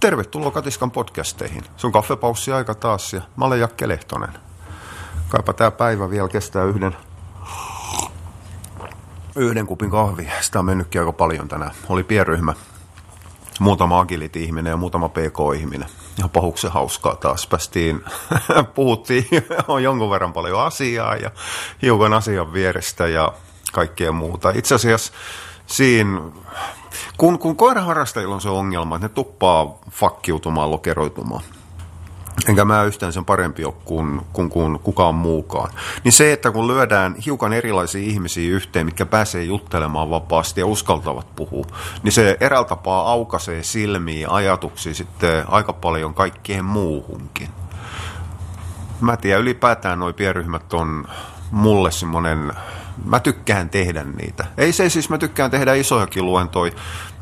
Tervetuloa Katiskan podcasteihin. On kaffepaussi aika taas ja mä olen Jakke Lehtonen. Kaipa tää päivä vielä kestää yhden, yhden kupin kahvia. Sitä on mennytkin aika paljon tänään. Oli pienryhmä, muutama agilit-ihminen ja muutama pk-ihminen. Ihan pahuksen hauskaa taas. Päästiin, puhuttiin on jonkun verran paljon asiaa ja hiukan asian vierestä ja kaikkea muuta. Itse asiassa siinä kun, kun koiraharrastajilla on se ongelma, että ne tuppaa fakkiutumaan, lokeroitumaan, enkä mä yhtään sen parempi ole kuin, kuin, kuin kukaan muukaan. Niin se, että kun lyödään hiukan erilaisia ihmisiä yhteen, mitkä pääsee juttelemaan vapaasti ja uskaltavat puhua, niin se eräällä tapaa aukaisee silmiä ajatuksia sitten aika paljon kaikkeen muuhunkin. Mä tiedän, ylipäätään nuo pienryhmät on mulle semmoinen mä tykkään tehdä niitä. Ei se siis, mä tykkään tehdä isojakin luentoja.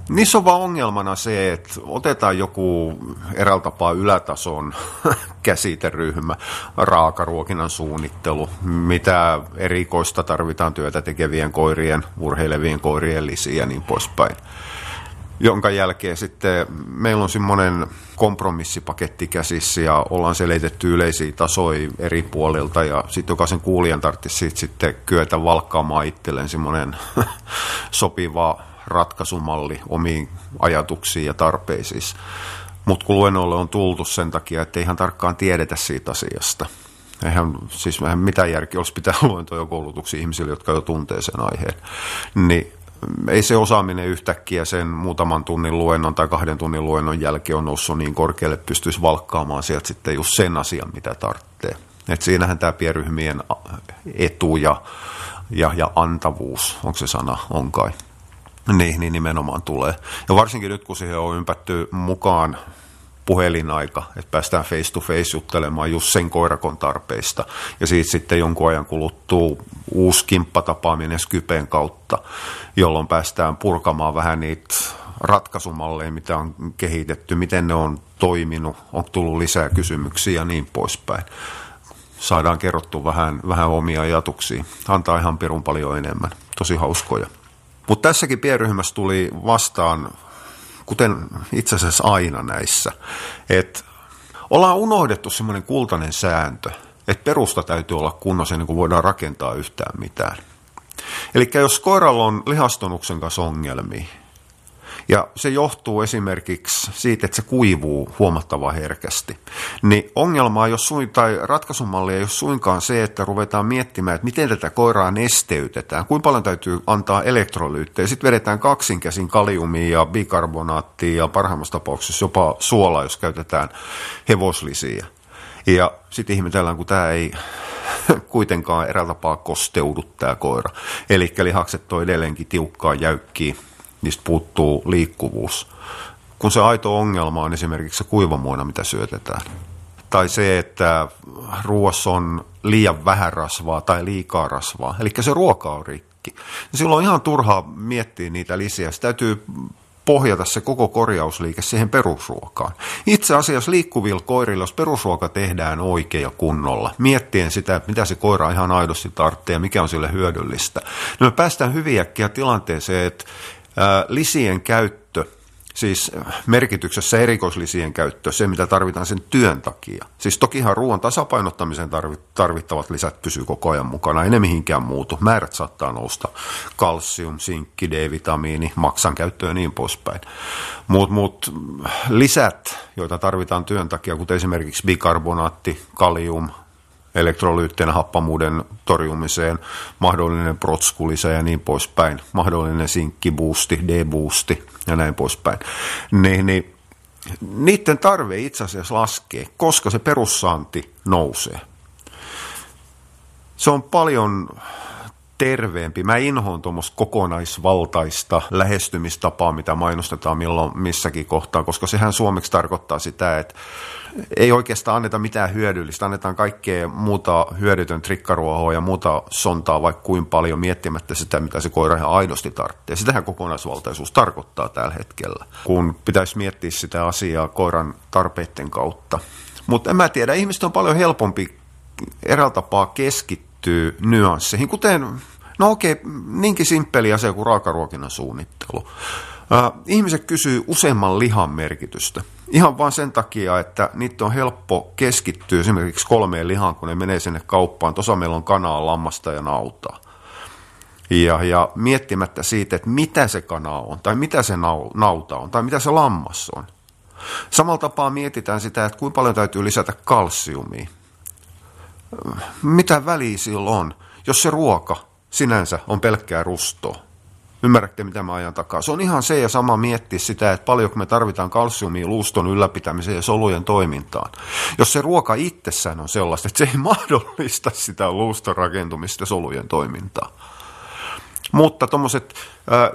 Niissä on vaan ongelmana se, että otetaan joku eräällä tapaa ylätason käsiteryhmä, raakaruokinnan suunnittelu, mitä erikoista tarvitaan työtä tekevien koirien, urheilevien koirien lisiä ja niin poispäin. Jonka jälkeen sitten meillä on semmoinen kompromissipaketti käsissä ja ollaan selitetty yleisiä tasoja eri puolilta ja sitten jokaisen kuulijan tarvitsisi sitten kyetä valkkaamaan itselleen semmoinen sopiva ratkaisumalli omiin ajatuksiin ja tarpeisiin. Mutta kun luennolle on tultu sen takia, että ihan tarkkaan tiedetä siitä asiasta. Eihän siis vähän mitään järkeä olisi pitää luentoja koulutuksia ihmisille, jotka jo tuntee sen aiheen. Niin ei se osaaminen yhtäkkiä sen muutaman tunnin luennon tai kahden tunnin luennon jälkeen on noussut niin korkealle, että pystyisi valkkaamaan sieltä sitten just sen asian, mitä tarvitsee. Et siinähän tämä pienryhmien etu ja, ja, ja antavuus, onko se sana, on kai, niin, niin nimenomaan tulee. Ja varsinkin nyt, kun siihen on ympätty mukaan puhelinaika, että päästään face to face juttelemaan just sen koirakon tarpeista. Ja siitä sitten jonkun ajan kuluttuu uusi kimppatapaaminen Skypen kautta, jolloin päästään purkamaan vähän niitä ratkaisumalleja, mitä on kehitetty, miten ne on toiminut, on tullut lisää kysymyksiä ja niin poispäin. Saadaan kerrottu vähän, vähän omia ajatuksia. Antaa ihan pirun paljon enemmän. Tosi hauskoja. Mutta tässäkin pienryhmässä tuli vastaan kuten itse asiassa aina näissä, että ollaan unohdettu semmoinen kultainen sääntö, että perusta täytyy olla kunnossa ennen kuin voidaan rakentaa yhtään mitään. Eli jos koiralla on lihastonuksen kanssa ongelmia, ja se johtuu esimerkiksi siitä, että se kuivuu huomattavan herkästi. Niin ongelma jos suin, tai ratkaisumalli ei ole suinkaan se, että ruvetaan miettimään, että miten tätä koiraa nesteytetään, kuinka paljon täytyy antaa elektrolyyttejä. Sitten vedetään kaksinkäsin kaliumia ja bikarbonaattia ja parhaimmassa tapauksessa jopa suola, jos käytetään hevoslisiä. Ja sitten ihmetellään, kun tämä ei kuitenkaan eräällä tapaa kosteudu tämä koira. Eli lihakset on edelleenkin tiukkaa jäykkiä niistä puuttuu liikkuvuus. Kun se aito ongelma on esimerkiksi se kuivamuona, mitä syötetään. Tai se, että ruoassa on liian vähän rasvaa tai liikaa rasvaa. Eli se ruoka on rikki. Ja silloin on ihan turhaa miettiä niitä lisiä. Se täytyy pohjata se koko korjausliike siihen perusruokaan. Itse asiassa liikkuvilla koirilla, jos perusruoka tehdään oikein ja kunnolla, miettien sitä, että mitä se koira ihan aidosti tarvitsee ja mikä on sille hyödyllistä, niin me päästään hyvin äkkiä tilanteeseen, että lisien käyttö, siis merkityksessä erikoislisien käyttö, se mitä tarvitaan sen työn takia. Siis tokihan ruoan tasapainottamiseen tarvittavat lisät pysyy koko ajan mukana, ei ne mihinkään muutu. Määrät saattaa nousta, kalsium, sinkki, D-vitamiini, maksan käyttö ja niin poispäin. Mutta mut, lisät, joita tarvitaan työn takia, kuten esimerkiksi bikarbonaatti, kalium, elektrolyyttien happamuuden torjumiseen, mahdollinen protskulise ja niin poispäin, mahdollinen sinkkibuusti, D-boosti ja näin poispäin. Niin, niin niiden tarve itse asiassa laskee, koska se perussaanti nousee. Se on paljon terveempi. Mä inhoon tuommoista kokonaisvaltaista lähestymistapaa, mitä mainostetaan milloin missäkin kohtaa, koska sehän suomeksi tarkoittaa sitä, että ei oikeastaan anneta mitään hyödyllistä, annetaan kaikkea muuta hyödytön trikkaruohoa ja muuta sontaa vaikka kuin paljon miettimättä sitä, mitä se koira ihan aidosti tarvitsee. Sitähän kokonaisvaltaisuus tarkoittaa tällä hetkellä, kun pitäisi miettiä sitä asiaa koiran tarpeiden kautta. Mutta en mä tiedä, ihmiset on paljon helpompi eräällä tapaa keskittyä nyansseihin, kuten, no okei, niinkin simppeli asia kuin raakaruokinnan suunnittelu. Ihmiset kysyy useamman lihan merkitystä. Ihan vain sen takia, että niitä on helppo keskittyä esimerkiksi kolmeen lihaan, kun ne menee sinne kauppaan. Tuossa meillä on kanaa, lammasta ja nautaa. Ja, ja miettimättä siitä, että mitä se kana on, tai mitä se nauta on, tai mitä se lammas on. Samalla tapaa mietitään sitä, että kuinka paljon täytyy lisätä kalsiumia. Mitä väliä sillä on, jos se ruoka sinänsä on pelkkää rustoa? Ymmärrätte, mitä mä ajan takaa. Se on ihan se ja sama miettiä sitä, että paljonko me tarvitaan kalsiumia luuston ylläpitämiseen ja solujen toimintaan. Jos se ruoka itsessään on sellaista, että se ei mahdollista sitä luuston rakentumista ja solujen toimintaa. Mutta tuommoiset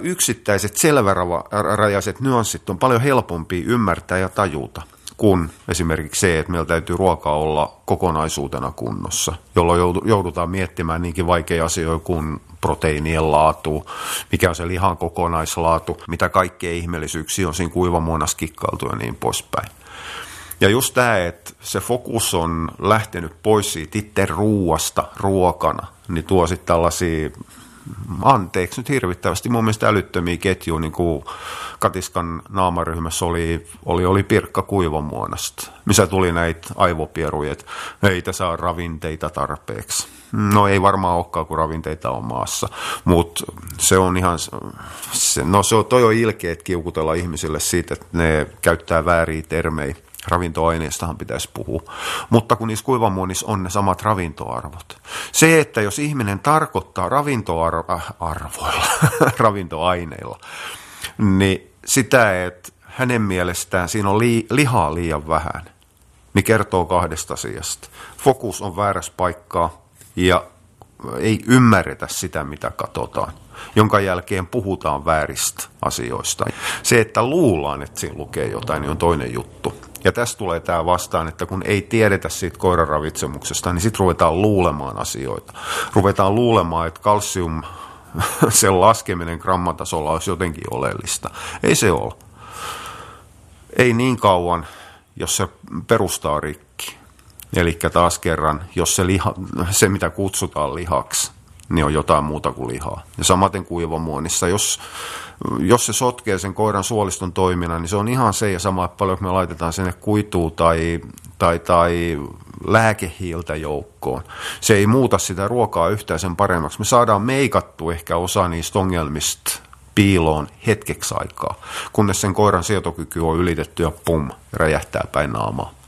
yksittäiset selvärajaiset nyanssit on paljon helpompi ymmärtää ja tajuta kuin esimerkiksi se, että meillä täytyy ruoka olla kokonaisuutena kunnossa, jolloin joudutaan miettimään niinkin vaikeita asioita kuin proteiinien laatu, mikä on se lihan kokonaislaatu, mitä kaikkea ihmeellisyyksiä on siinä kuivamuonassa kikkailtu ja niin poispäin. Ja just tämä, että se fokus on lähtenyt pois siitä itse ruuasta ruokana, niin tuo sitten tällaisia anteeksi nyt hirvittävästi, mun mielestä älyttömiä ketjuja, niin kuin Katiskan naamaryhmässä oli, oli, oli Pirkka Kuivomuonasta, missä tuli näitä aivopieruja, että ei tässä ravinteita tarpeeksi. No ei varmaan olekaan, kun ravinteita on maassa, mutta se on ihan, se, no se on, toi on ilkeet kiukutella ihmisille siitä, että ne käyttää vääriä termejä ravintoaineistahan pitäisi puhua. Mutta kun niissä kuivamuonissa on ne samat ravintoarvot. Se, että jos ihminen tarkoittaa ravintoarvoilla, ravintoaineilla, niin sitä, että hänen mielestään siinä on li- lihaa liian vähän, niin kertoo kahdesta asiasta. Fokus on väärässä paikkaa ja ei ymmärretä sitä, mitä katsotaan, jonka jälkeen puhutaan vääristä asioista. Se, että luullaan, että siinä lukee jotain, niin on toinen juttu. Ja tässä tulee tämä vastaan, että kun ei tiedetä siitä koiraravitsemuksesta, niin sitten ruvetaan luulemaan asioita. Ruvetaan luulemaan, että kalsium, sen laskeminen grammatasolla olisi jotenkin oleellista. Ei se ole. Ei niin kauan, jos se perustaa rikki. Eli taas kerran, jos se, liha, se mitä kutsutaan lihaksi, niin on jotain muuta kuin lihaa. Ja samaten kuivamuonissa, jos, jos se sotkee sen koiran suoliston toiminnan, niin se on ihan se ja sama, että paljon me laitetaan sinne kuituu tai, tai, tai lääkehiiltä joukkoon. Se ei muuta sitä ruokaa yhtään sen paremmaksi. Me saadaan meikattu ehkä osa niistä ongelmista piiloon hetkeksi aikaa, kunnes sen koiran sietokyky on ylitetty ja pum, räjähtää päin naamaa.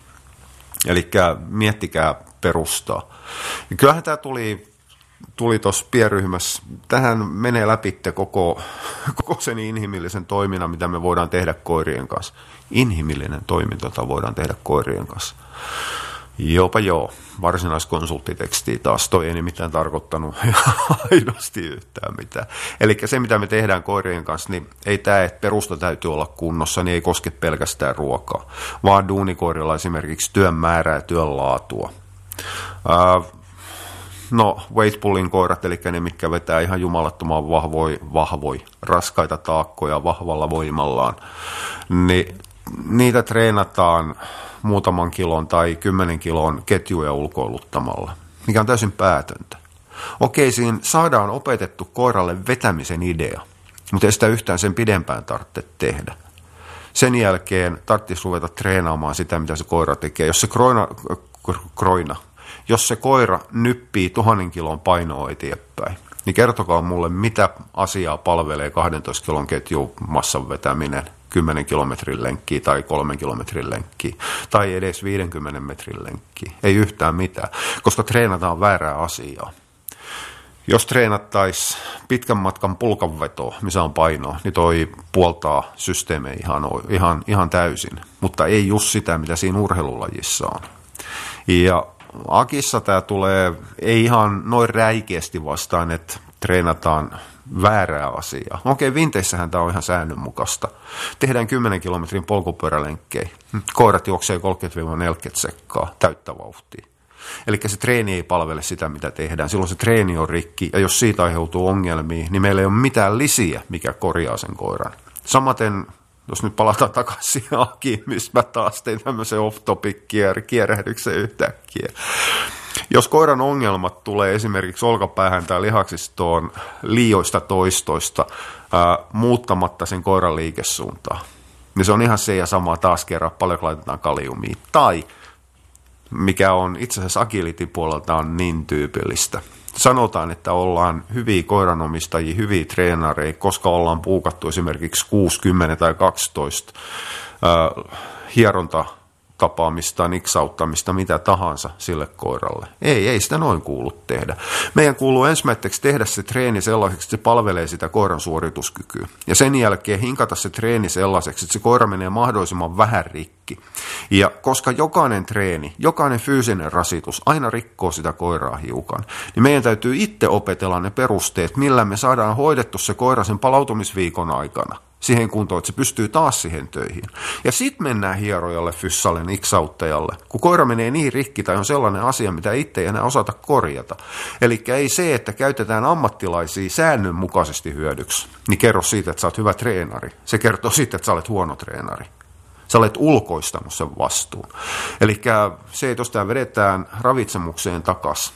Eli miettikää perustaa. Ja kyllähän tämä tuli tuli tuossa pienryhmässä. Tähän menee läpi koko, koko sen inhimillisen toiminnan, mitä me voidaan tehdä koirien kanssa. Inhimillinen toiminta, jota voidaan tehdä koirien kanssa. Jopa joo, varsinaiskonsulttiteksti taas toi ei mitään tarkoittanut aidosti yhtään mitään. Eli se, mitä me tehdään koirien kanssa, niin ei tämä, että perusta täytyy olla kunnossa, niin ei koske pelkästään ruokaa, vaan duunikoirilla esimerkiksi työn määrää ja työn laatua. No, weightpullin koirat, eli ne, mitkä vetää ihan jumalattoman vahvoi, vahvoi, raskaita taakkoja vahvalla voimallaan, niin niitä treenataan muutaman kilon tai kymmenen kilon ketjuja ulkoiluttamalla, mikä on täysin päätöntä. Okei, siinä saadaan opetettu koiralle vetämisen idea, mutta ei sitä yhtään sen pidempään tarvitse tehdä. Sen jälkeen tarvitsisi ruveta treenaamaan sitä, mitä se koira tekee. Jos se kroina, kroina jos se koira nyppii tuhannen kilon painoa eteenpäin, niin kertokaa mulle, mitä asiaa palvelee 12 kilon ketju massan vetäminen 10 kilometrin lenkkiä tai 3 kilometrin lenkkiä tai edes 50 metrin lenkkiä. Ei yhtään mitään, koska treenataan väärää asiaa. Jos treenattaisiin pitkän matkan pulkanvetoa, missä on painoa, niin toi puoltaa systeemejä ihan, ihan, ihan täysin, mutta ei just sitä, mitä siinä urheilulajissa on. Ja Akissa tämä tulee ei ihan noin räikeästi vastaan, että treenataan väärää asiaa. Okei, vinteissähän tämä on ihan säännönmukaista. Tehdään 10 kilometrin polkupyörälenkkejä. Koirat juoksee 30-40 sekkaa täyttä vauhtia. Eli se treeni ei palvele sitä, mitä tehdään. Silloin se treeni on rikki, ja jos siitä aiheutuu ongelmia, niin meillä ei ole mitään lisiä, mikä korjaa sen koiran. Samaten jos nyt palataan takaisin Akiin, missä mä taas tein tämmöisen off-topic kierrähdyksen yhtäkkiä. Jos koiran ongelmat tulee esimerkiksi olkapäähän tai lihaksistoon liioista toistoista ää, muuttamatta sen koiran liikesuuntaa, niin se on ihan se ja sama taas kerran, paljon laitetaan kaliumia. Tai mikä on itse asiassa agility puolelta on niin tyypillistä. Sanotaan, että ollaan hyviä koiranomistajia, hyviä treenareja, koska ollaan puukattu esimerkiksi 60 tai 12 äh, hieronta tapaamista, niksauttamista, mitä tahansa sille koiralle. Ei, ei sitä noin kuulu tehdä. Meidän kuuluu ensimmäiseksi tehdä se treeni sellaiseksi, että se palvelee sitä koiran suorituskykyä. Ja sen jälkeen hinkata se treeni sellaiseksi, että se koira menee mahdollisimman vähän rikki. Ja koska jokainen treeni, jokainen fyysinen rasitus aina rikkoo sitä koiraa hiukan, niin meidän täytyy itse opetella ne perusteet, millä me saadaan hoidettu se koira sen palautumisviikon aikana siihen kuntoon, että se pystyy taas siihen töihin. Ja sitten mennään hierojalle, fyssalle, niksauttajalle, kun koira menee niin rikki tai on sellainen asia, mitä itse ei enää osata korjata. Eli ei se, että käytetään ammattilaisia säännönmukaisesti hyödyksi, niin kerro siitä, että sä oot hyvä treenari. Se kertoo siitä, että sä olet huono treenari. Sä olet ulkoistanut sen vastuun. Eli se, että jos tämä vedetään ravitsemukseen takas,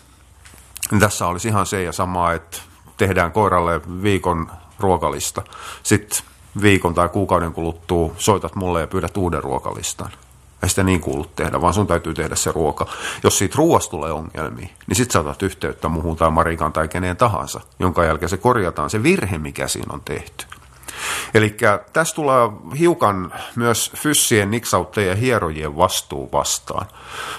niin tässä olisi ihan se ja sama, että tehdään koiralle viikon ruokalista. Sitten viikon tai kuukauden kuluttua soitat mulle ja pyydät uuden ruokalistan. Ei sitä niin kuulu tehdä, vaan sun täytyy tehdä se ruoka. Jos siitä ruoasta tulee ongelmia, niin sit saatat yhteyttä muuhun tai Marikan tai keneen tahansa, jonka jälkeen se korjataan se virhe, mikä siinä on tehty. Eli tässä tulee hiukan myös fyssien, niksauttajien ja hierojien vastuu vastaan,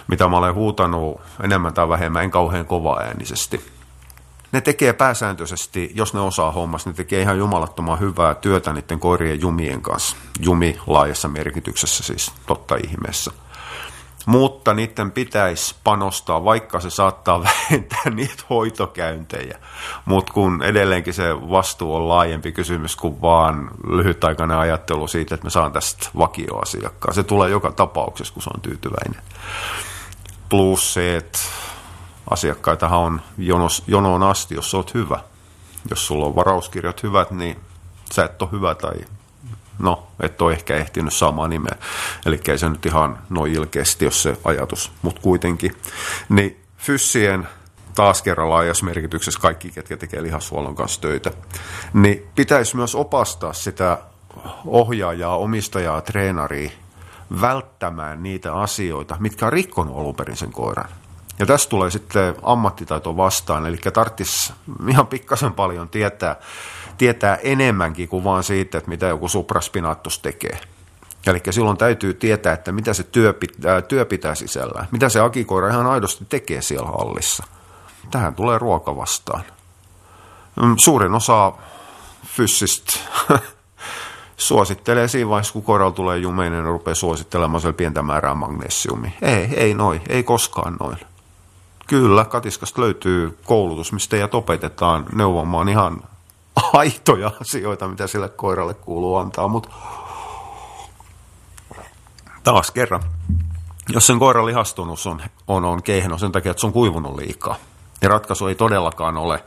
mitä mä olen huutanut enemmän tai vähemmän, en kauhean kovaäänisesti ne tekee pääsääntöisesti, jos ne osaa hommassa, ne tekee ihan jumalattoman hyvää työtä niiden koirien jumien kanssa. Jumi laajassa merkityksessä siis, totta ihmeessä. Mutta niiden pitäisi panostaa, vaikka se saattaa vähentää niitä hoitokäyntejä. Mutta kun edelleenkin se vastuu on laajempi kysymys kuin vaan lyhytaikainen ajattelu siitä, että me saan tästä vakioasiakkaan. Se tulee joka tapauksessa, kun se on tyytyväinen. Plus se, että asiakkaitahan on jonos, jonoon asti, jos olet hyvä. Jos sulla on varauskirjat hyvät, niin sä et ole hyvä tai no, et ole ehkä ehtinyt saamaan nimeä. Eli ei se nyt ihan noin ilkeästi, jos se ajatus, mutta kuitenkin. Niin fyssien taas kerran laajassa merkityksessä kaikki, ketkä tekee lihashuollon kanssa töitä, niin pitäisi myös opastaa sitä ohjaajaa, omistajaa, treenaria välttämään niitä asioita, mitkä on rikkonut alun perin sen koiran. Ja tässä tulee sitten ammattitaito vastaan, eli tarvitsisi ihan pikkasen paljon tietää, tietää enemmänkin kuin vaan siitä, että mitä joku supraspinaattus tekee. Eli silloin täytyy tietää, että mitä se työ pitää, työ pitää sisällään, mitä se akikoira ihan aidosti tekee siellä hallissa. Tähän tulee ruoka vastaan. Mm, suurin osa fyssistä suosittelee siinä vaiheessa, kun koiralla tulee jumeinen, niin rupeaa suosittelemaan pientä määrää magnesiumia. Ei, ei noin, ei koskaan noin. Kyllä, Katiskasta löytyy koulutus, mistä teidät opetetaan neuvomaan ihan aitoja asioita, mitä sille koiralle kuuluu antaa, mutta taas kerran, jos sen koiran lihastunut on, on, on kehno sen takia, että se on kuivunut liikaa, niin ratkaisu ei todellakaan ole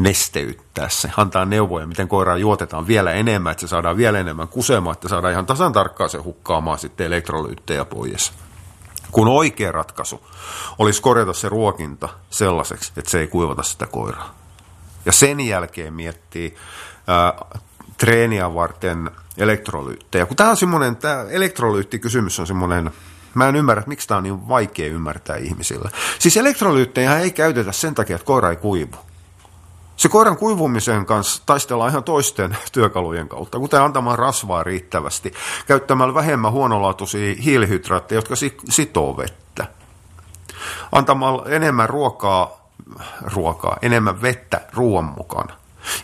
nesteyttää se, antaa neuvoja, miten koiraa juotetaan vielä enemmän, että se saadaan vielä enemmän kusemaan, että saadaan ihan tasan tarkkaan se hukkaamaan sitten elektrolyyttejä pois kun oikea ratkaisu olisi korjata se ruokinta sellaiseksi, että se ei kuivata sitä koiraa. Ja sen jälkeen miettii ää, treeniä varten elektrolyyttejä. Kun tämä on semmoinen, tämä elektrolyyttikysymys on semmoinen, mä en ymmärrä, että miksi tämä on niin vaikea ymmärtää ihmisillä. Siis elektrolyyttejä ei käytetä sen takia, että koira ei kuivu. Se koiran kuivumisen kanssa taistellaan ihan toisten työkalujen kautta, kuten antamaan rasvaa riittävästi, käyttämällä vähemmän huonolaatuisia hiilihydraatteja, jotka sitoo vettä. Antamalla enemmän ruokaa, ruokaa, enemmän vettä ruoan mukana.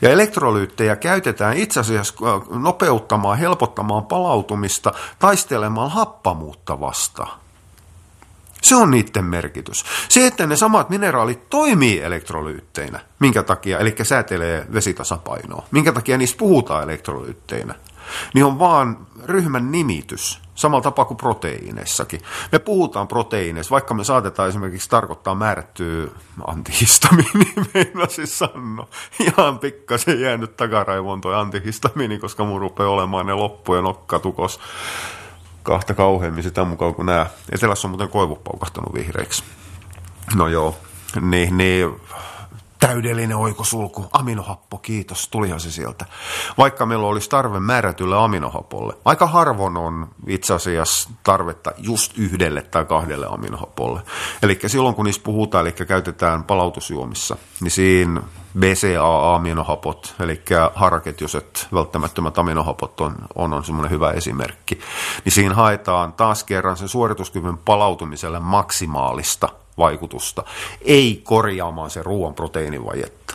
Ja elektrolyyttejä käytetään itse asiassa äh, nopeuttamaan, helpottamaan palautumista, taistelemaan happamuutta vastaan. Se on niiden merkitys. Se, että ne samat mineraalit toimii elektrolyytteinä, minkä takia, eli säätelee vesitasapainoa, minkä takia niistä puhutaan elektrolyytteinä, niin on vaan ryhmän nimitys, samalla tapaa kuin proteiineissakin. Me puhutaan proteiineissa, vaikka me saatetaan esimerkiksi tarkoittaa määrättyä antihistamiini, meinasin sanoa. Ihan pikkasen jäänyt takaraivoon toi antihistamiini, koska mun rupeaa olemaan ne loppujen nokkatukos kahta kauheammin sitä mukaan kuin nämä. Etelässä on muuten koivu paukahtanut vihreiksi. No joo, niin, niin täydellinen oikosulku, aminohappo, kiitos, tulihan se sieltä. Vaikka meillä olisi tarve määrätylle aminohapolle. Aika harvoin on itse asiassa tarvetta just yhdelle tai kahdelle aminohapolle. Eli silloin kun niistä puhutaan, eli käytetään palautusjuomissa, niin siinä BCAA-aminohapot, eli haraketjuset välttämättömät aminohapot on, on, on semmoinen hyvä esimerkki. Niin siinä haetaan taas kerran sen suorituskyvyn palautumiselle maksimaalista vaikutusta, ei korjaamaan se ruoan proteiinivajetta.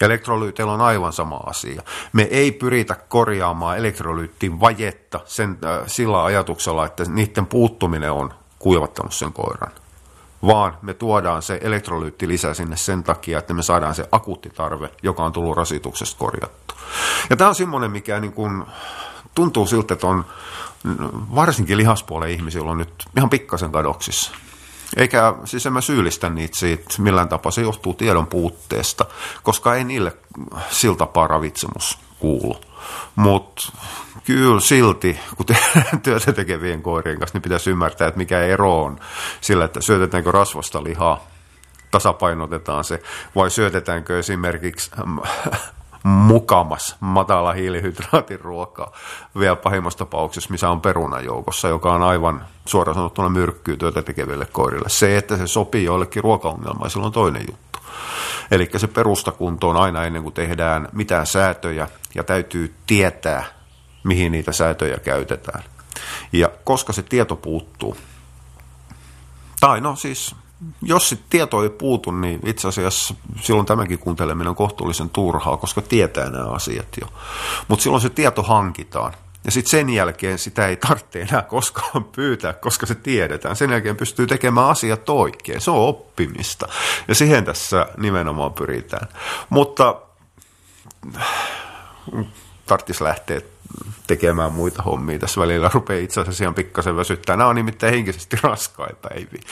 Elektrolyyteillä on aivan sama asia. Me ei pyritä korjaamaan elektrolyyttin vajetta sen, äh, sillä ajatuksella, että niiden puuttuminen on kuivattanut sen koiran vaan me tuodaan se elektrolyytti lisää sinne sen takia, että me saadaan se akuuttitarve, joka on tullut rasituksesta korjattu. Ja tämä on semmoinen, mikä niin kuin tuntuu siltä, että on varsinkin lihaspuolen ihmisillä on nyt ihan pikkasen kadoksissa. Eikä, siis en mä syyllistä niitä siitä millään tapaa, se johtuu tiedon puutteesta, koska ei niille sillä tapaa ravitsemus kuulu. Mutta kyllä silti, kun työtä tekevien koirien kanssa, niin pitäisi ymmärtää, että mikä ero on sillä, että syötetäänkö rasvasta lihaa, tasapainotetaan se, vai syötetäänkö esimerkiksi mukamas matala hiilihydraatin ruokaa, vielä pahimmassa tapauksessa, missä on perunajoukossa, joka on aivan suoraan sanottuna myrkkyy työtä tekeville koirille. Se, että se sopii joillekin ruokaongelmaisille on toinen juttu. Eli se perustakunto on aina ennen kuin tehdään mitään säätöjä ja täytyy tietää, mihin niitä säätöjä käytetään. Ja koska se tieto puuttuu, tai no siis jos sit tieto ei puutu, niin itse asiassa silloin tämänkin kuunteleminen on kohtuullisen turhaa, koska tietää nämä asiat jo. Mutta silloin se tieto hankitaan. Ja sitten sen jälkeen sitä ei tarvitse enää koskaan pyytää, koska se tiedetään. Sen jälkeen pystyy tekemään asiat oikein. Se on oppimista. Ja siihen tässä nimenomaan pyritään. Mutta tarvitsisi lähteä tekemään muita hommia tässä välillä. Rupeaa itse asiassa ihan pikkasen väsyttää. Nämä on nimittäin henkisesti raskaita päiviä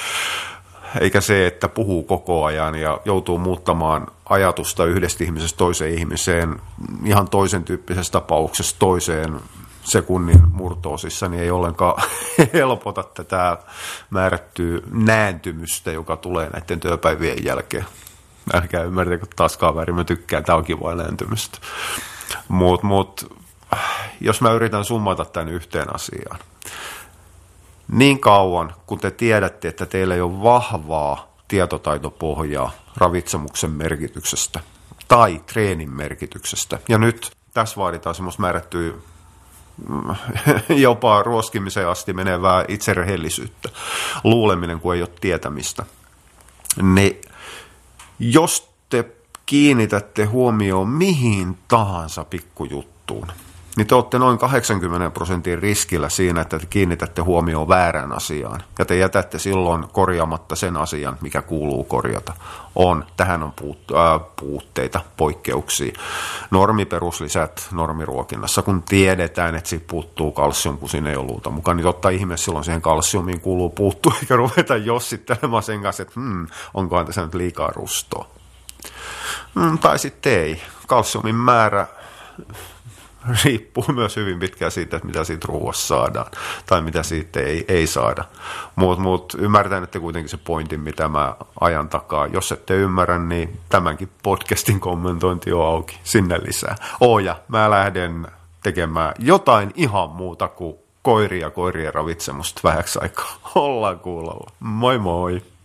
eikä se, että puhuu koko ajan ja joutuu muuttamaan ajatusta yhdestä ihmisestä toiseen ihmiseen ihan toisen tyyppisessä tapauksessa toiseen sekunnin murtoosissa, niin ei ollenkaan helpota tätä määrättyä nääntymystä, joka tulee näiden työpäivien jälkeen. Älkää ymmärtäkö taaskaan väärin, mä tykkään, tämä on kiva nääntymystä. Mutta mut, jos mä yritän summata tämän yhteen asiaan, niin kauan, kun te tiedätte, että teillä ei ole vahvaa tietotaitopohjaa ravitsemuksen merkityksestä tai treenin merkityksestä. Ja nyt tässä vaaditaan semmoista määrättyä mm, jopa ruoskimiseen asti menevää itserehellisyyttä, luuleminen, kun ei ole tietämistä. Niin jos te kiinnitätte huomioon mihin tahansa pikkujuttuun, niin te olette noin 80 prosentin riskillä siinä, että te kiinnitätte huomioon väärään asiaan. Ja te jätätte silloin korjaamatta sen asian, mikä kuuluu korjata. On, tähän on puut, äh, puutteita, poikkeuksia. Normiperuslisät normiruokinnassa, kun tiedetään, että siitä puuttuu kalsium, kun siinä ei ole luuta mukaan, niin totta ihme silloin siihen kalsiumiin kuuluu puuttua, eikä ruveta jossittelemaan sen kanssa, että hmm, onkohan tässä nyt liikaa rustoa. Hmm, tai sitten ei. Kalsiumin määrä riippuu myös hyvin pitkään siitä, että mitä siitä ruuassa saadaan tai mitä siitä ei, ei saada. Mutta mut, ymmärtän, että kuitenkin se pointti, mitä mä ajan takaa. Jos ette ymmärrä, niin tämänkin podcastin kommentointi on auki. Sinne lisää. Oja, mä lähden tekemään jotain ihan muuta kuin koiria koirien ravitsemusta vähäksi aikaa. Ollaan kuulolla. Moi moi!